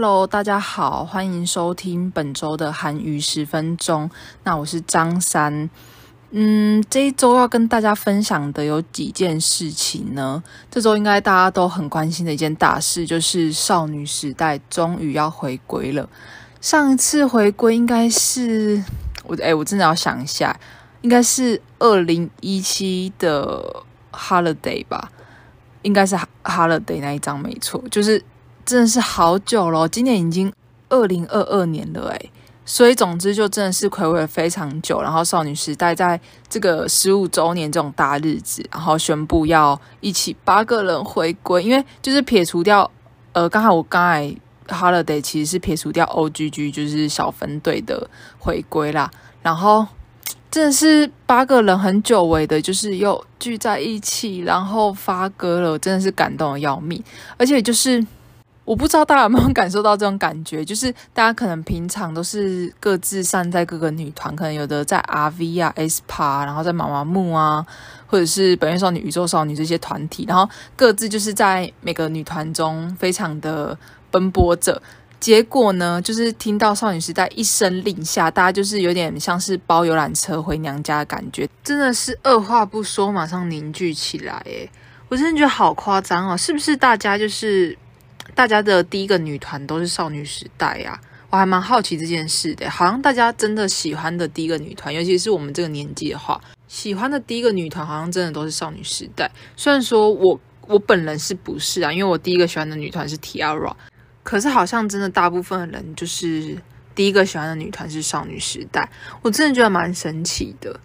Hello，大家好，欢迎收听本周的韩语十分钟。那我是张三，嗯，这一周要跟大家分享的有几件事情呢？这周应该大家都很关心的一件大事，就是少女时代终于要回归了。上一次回归应该是我，哎，我真的要想一下，应该是二零一七的 Holiday 吧？应该是 Holiday 那一张没错，就是。真的是好久了，今年已经二零二二年了诶，所以总之就真的是睽违了非常久。然后少女时代在这个十五周年这种大日子，然后宣布要一起八个人回归，因为就是撇除掉呃，刚才我刚才 Holiday 其实是撇除掉 OGG 就是小分队的回归啦。然后真的是八个人很久违的，就是又聚在一起，然后发歌了，真的是感动的要命，而且就是。我不知道大家有没有感受到这种感觉，就是大家可能平常都是各自散在各个女团，可能有的在 RV 啊、S P A，然后在妈妈木啊，或者是本月少女、宇宙少女这些团体，然后各自就是在每个女团中非常的奔波着。结果呢，就是听到少女时代一声令下，大家就是有点像是包游览车回娘家的感觉，真的是二话不说马上凝聚起来。诶，我真的觉得好夸张哦，是不是大家就是？大家的第一个女团都是少女时代呀，我还蛮好奇这件事的。好像大家真的喜欢的第一个女团，尤其是我们这个年纪的话，喜欢的第一个女团好像真的都是少女时代。虽然说我我本人是不是啊？因为我第一个喜欢的女团是 T-ara，可是好像真的大部分的人就是第一个喜欢的女团是少女时代，我真的觉得蛮神奇的。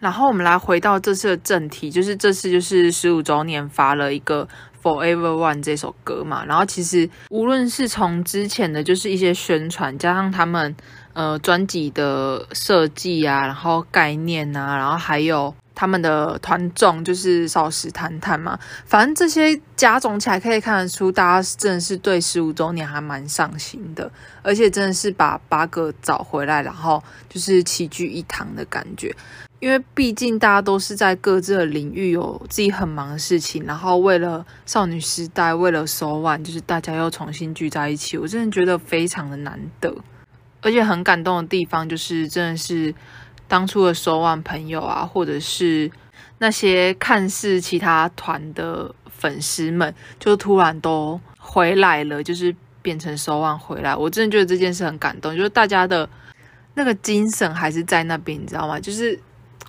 然后我们来回到这次的正题，就是这次就是十五周年发了一个。Forever One 这首歌嘛，然后其实无论是从之前的就是一些宣传，加上他们呃专辑的设计啊，然后概念啊，然后还有他们的团众就是少时谈谈嘛，反正这些加总起来可以看得出，大家真的是对十五周年还蛮上心的，而且真的是把八个找回来，然后就是齐聚一堂的感觉。因为毕竟大家都是在各自的领域有自己很忙的事情，然后为了少女时代，为了 SO-ONE，就是大家又重新聚在一起，我真的觉得非常的难得，而且很感动的地方就是，真的是当初的 SO-ONE 朋友啊，或者是那些看似其他团的粉丝们，就突然都回来了，就是变成 SO-ONE 回来，我真的觉得这件事很感动，就是大家的那个精神还是在那边，你知道吗？就是。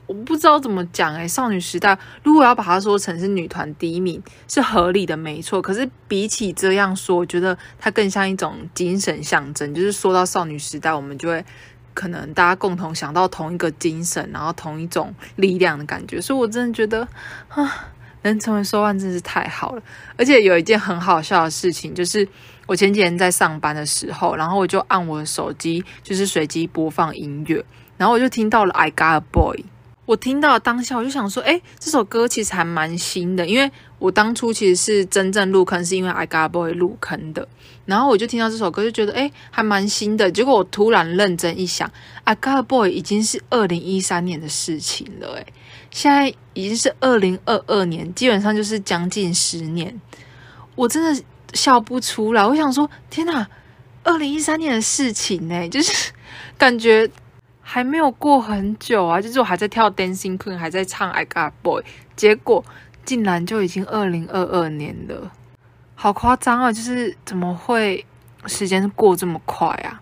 我不知道怎么讲诶，少女时代如果要把它说成是女团第一名是合理的，没错。可是比起这样说，我觉得它更像一种精神象征。就是说到少女时代，我们就会可能大家共同想到同一个精神，然后同一种力量的感觉。所以我真的觉得啊，能成为说万真是太好了。而且有一件很好笑的事情，就是我前几天在上班的时候，然后我就按我的手机，就是随机播放音乐，然后我就听到了 I Got a Boy。我听到当下，我就想说，诶，这首歌其实还蛮新的，因为我当初其实是真正入坑，是因为 I Got a Boy 入坑的。然后我就听到这首歌，就觉得，诶，还蛮新的。结果我突然认真一想，I Got a Boy 已经是二零一三年的事情了，诶，现在已经是二零二二年，基本上就是将近十年。我真的笑不出来，我想说，天哪，二零一三年的事情呢，就是感觉。还没有过很久啊，就是我还在跳 Dancing Queen，还在唱 I Got Boy，结果竟然就已经二零二二年了，好夸张啊！就是怎么会时间过这么快啊？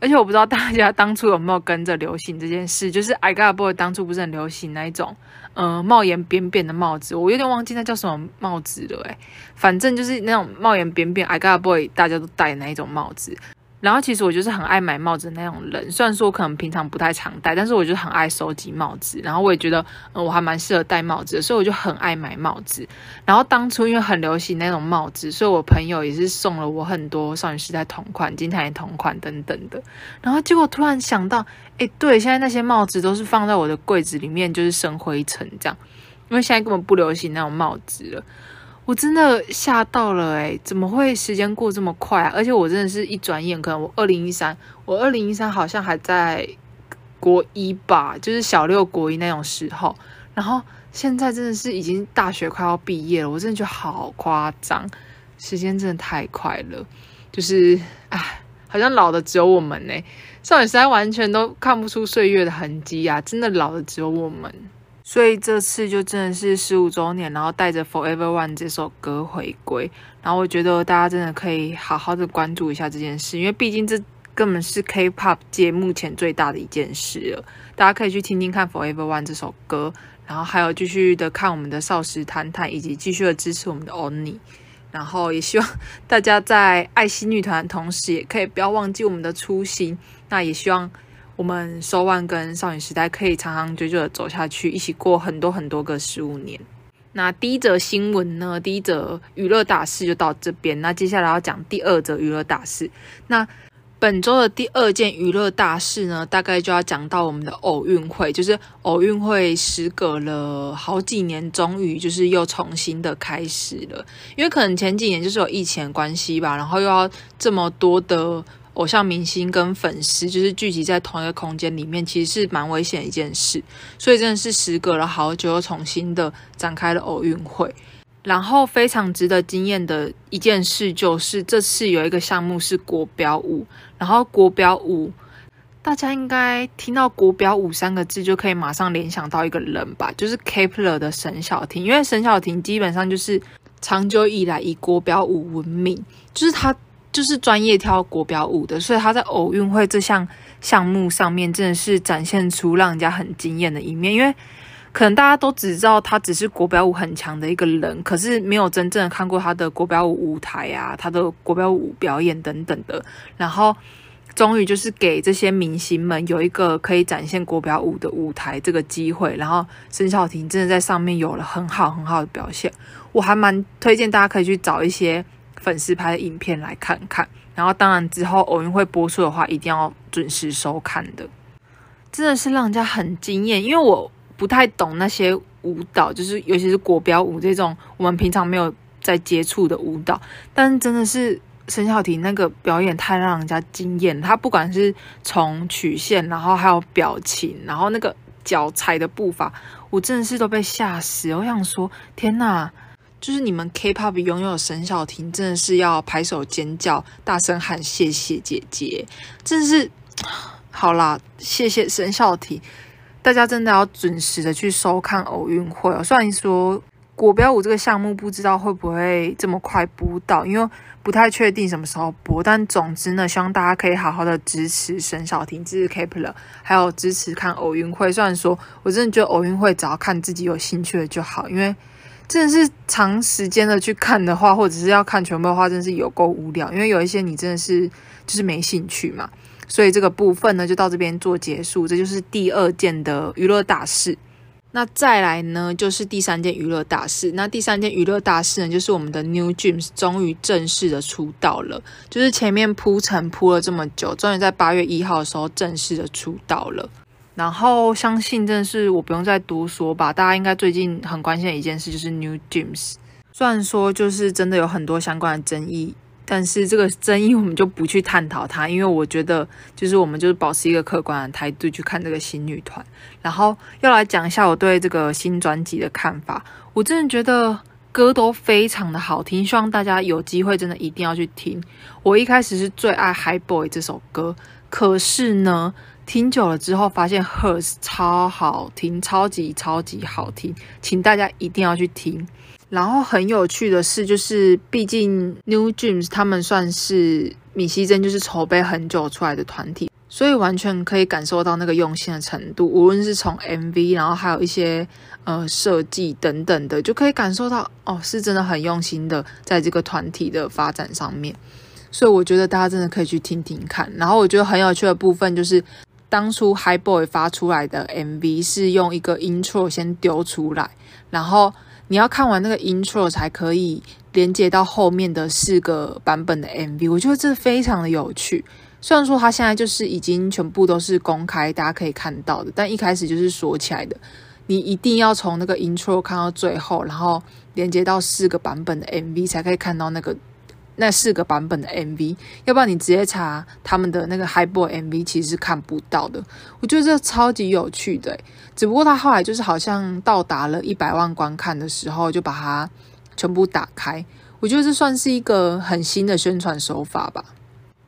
而且我不知道大家当初有没有跟着流行这件事，就是 I Got Boy 当初不是很流行那一种，嗯、呃，帽檐扁扁的帽子，我有点忘记那叫什么帽子了，诶，反正就是那种帽檐扁扁，I Got Boy 大家都戴的那一种帽子。然后其实我就是很爱买帽子的那种人，虽然说我可能平常不太常戴，但是我就很爱收集帽子。然后我也觉得，嗯，我还蛮适合戴帽子的，所以我就很爱买帽子。然后当初因为很流行那种帽子，所以我朋友也是送了我很多少女时代同款、金泰妍同款等等的。然后结果突然想到，诶，对，现在那些帽子都是放在我的柜子里面，就是生灰尘这样，因为现在根本不流行那种帽子了。我真的吓到了诶，怎么会时间过这么快啊？而且我真的是一转眼，可能我二零一三，我二零一三好像还在国一吧，就是小六国一那种时候。然后现在真的是已经大学快要毕业了，我真的觉得好夸张，时间真的太快了。就是哎，好像老的只有我们呢。少女时代完全都看不出岁月的痕迹啊，真的老的只有我们。所以这次就真的是十五周年，然后带着《Forever One》这首歌回归，然后我觉得大家真的可以好好的关注一下这件事，因为毕竟这根本是 K-pop 界目前最大的一件事了。大家可以去听听看《Forever One》这首歌，然后还有继续的看我们的少时谈谈，以及继续的支持我们的 ONI。然后也希望大家在爱新女团同时，也可以不要忘记我们的初心。那也希望。我们收万跟少女时代可以长长久久的走下去，一起过很多很多个十五年。那第一则新闻呢？第一则娱乐大事就到这边。那接下来要讲第二则娱乐大事。那本周的第二件娱乐大事呢，大概就要讲到我们的奥运会，就是奥运会时隔了好几年，终于就是又重新的开始了。因为可能前几年就是有疫情的关系吧，然后又要这么多的。偶像明星跟粉丝就是聚集在同一个空间里面，其实是蛮危险的一件事。所以真的是时隔了好久，又重新的展开了奥运会。然后非常值得惊艳的一件事就是，这次有一个项目是国标舞。然后国标舞，大家应该听到国标舞三个字就可以马上联想到一个人吧，就是 Kepler 的沈小婷。因为沈小婷基本上就是长久以来以国标舞闻名，就是她。就是专业跳国标舞的，所以他在奥运会这项项目上面真的是展现出让人家很惊艳的一面。因为可能大家都只知道他只是国标舞很强的一个人，可是没有真正看过他的国标舞舞台啊，他的国标舞表演等等的。然后终于就是给这些明星们有一个可以展现国标舞的舞台这个机会。然后沈小婷真的在上面有了很好很好的表现，我还蛮推荐大家可以去找一些。粉丝拍的影片来看看，然后当然之后奥运会播出的话，一定要准时收看的。真的是让人家很惊艳，因为我不太懂那些舞蹈，就是尤其是国标舞这种我们平常没有在接触的舞蹈，但真的是沈小婷那个表演太让人家惊艳。她不管是从曲线，然后还有表情，然后那个脚踩的步伐，我真的是都被吓死。我想说，天哪！就是你们 K-pop 拥有沈小婷，真的是要拍手尖叫，大声喊谢谢姐姐，真的是 好啦，谢谢沈小婷，大家真的要准时的去收看奥运会哦。虽然说国标舞这个项目不知道会不会这么快播到，因为不太确定什么时候播，但总之呢，希望大家可以好好的支持沈小婷，支持 K-pop，还有支持看奥运会。虽然说我真的觉得奥运会只要看自己有兴趣的就好，因为。真的是长时间的去看的话，或者是要看全部的话，真是有够无聊。因为有一些你真的是就是没兴趣嘛，所以这个部分呢就到这边做结束。这就是第二件的娱乐大事。那再来呢就是第三件娱乐大事。那第三件娱乐大事呢就是我们的 New Jeans 终于正式的出道了，就是前面铺陈铺了这么久，终于在八月一号的时候正式的出道了。然后相信真的是我不用再多说吧，大家应该最近很关心的一件事就是 New Jeans。虽然说就是真的有很多相关的争议，但是这个争议我们就不去探讨它，因为我觉得就是我们就是保持一个客观的态度去看这个新女团。然后要来讲一下我对这个新专辑的看法，我真的觉得歌都非常的好听，希望大家有机会真的一定要去听。我一开始是最爱《High Boy》这首歌，可是呢。听久了之后，发现《Hers》超好听，超级超级好听，请大家一定要去听。然后很有趣的是，就是毕竟 New Jeans 他们算是米西珍就是筹备很久出来的团体，所以完全可以感受到那个用心的程度。无论是从 MV，然后还有一些呃设计等等的，就可以感受到哦，是真的很用心的在这个团体的发展上面。所以我觉得大家真的可以去听听看。然后我觉得很有趣的部分就是。当初 High Boy 发出来的 MV 是用一个 intro 先丢出来，然后你要看完那个 intro 才可以连接到后面的四个版本的 MV。我觉得这非常的有趣。虽然说它现在就是已经全部都是公开，大家可以看到的，但一开始就是锁起来的。你一定要从那个 intro 看到最后，然后连接到四个版本的 MV 才可以看到那个。那四个版本的 MV，要不然你直接查他们的那个 High Boy MV，其实是看不到的。我觉得这超级有趣的，只不过他后来就是好像到达了一百万观看的时候，就把它全部打开。我觉得这算是一个很新的宣传手法吧。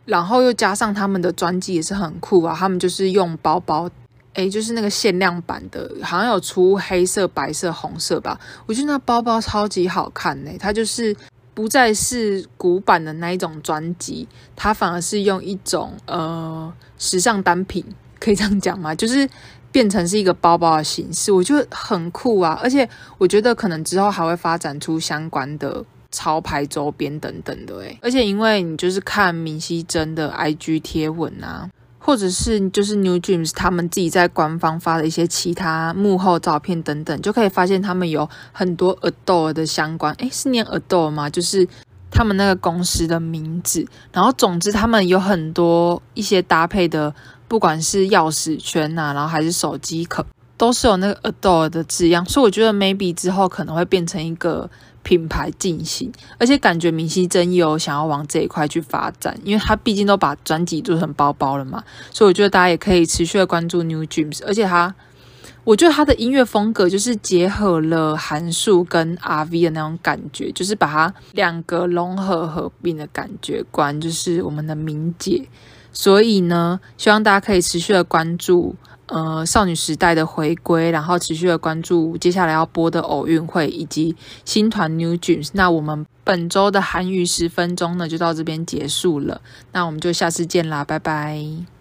然后又加上他们的专辑也是很酷啊，他们就是用包包，诶，就是那个限量版的，好像有出黑色、白色、红色吧。我觉得那包包超级好看呢，它就是不再是古板的那一种专辑，它反而是用一种呃时尚单品，可以这样讲吗？就是变成是一个包包的形式，我觉得很酷啊。而且我觉得可能之后还会发展出相关的。潮牌周边等等的诶，而且因为你就是看明熙珍的 IG 贴文啊，或者是就是 New Dreams 他们自己在官方发的一些其他幕后照片等等，就可以发现他们有很多 Adore 的相关，诶，是念 Adore 吗？就是他们那个公司的名字。然后总之他们有很多一些搭配的，不管是钥匙圈啊，然后还是手机壳，都是有那个 Adore 的字样。所以我觉得 maybe 之后可能会变成一个。品牌进行，而且感觉明熙真有想要往这一块去发展，因为他毕竟都把专辑做成包包了嘛，所以我觉得大家也可以持续的关注 New Dreams，而且他，我觉得他的音乐风格就是结合了韩束跟 R V 的那种感觉，就是把它两个融合合并的感觉，果然就是我们的明姐，所以呢，希望大家可以持续的关注。呃，少女时代的回归，然后持续的关注接下来要播的偶运会以及新团 New Jeans。那我们本周的韩语十分钟呢，就到这边结束了。那我们就下次见啦，拜拜。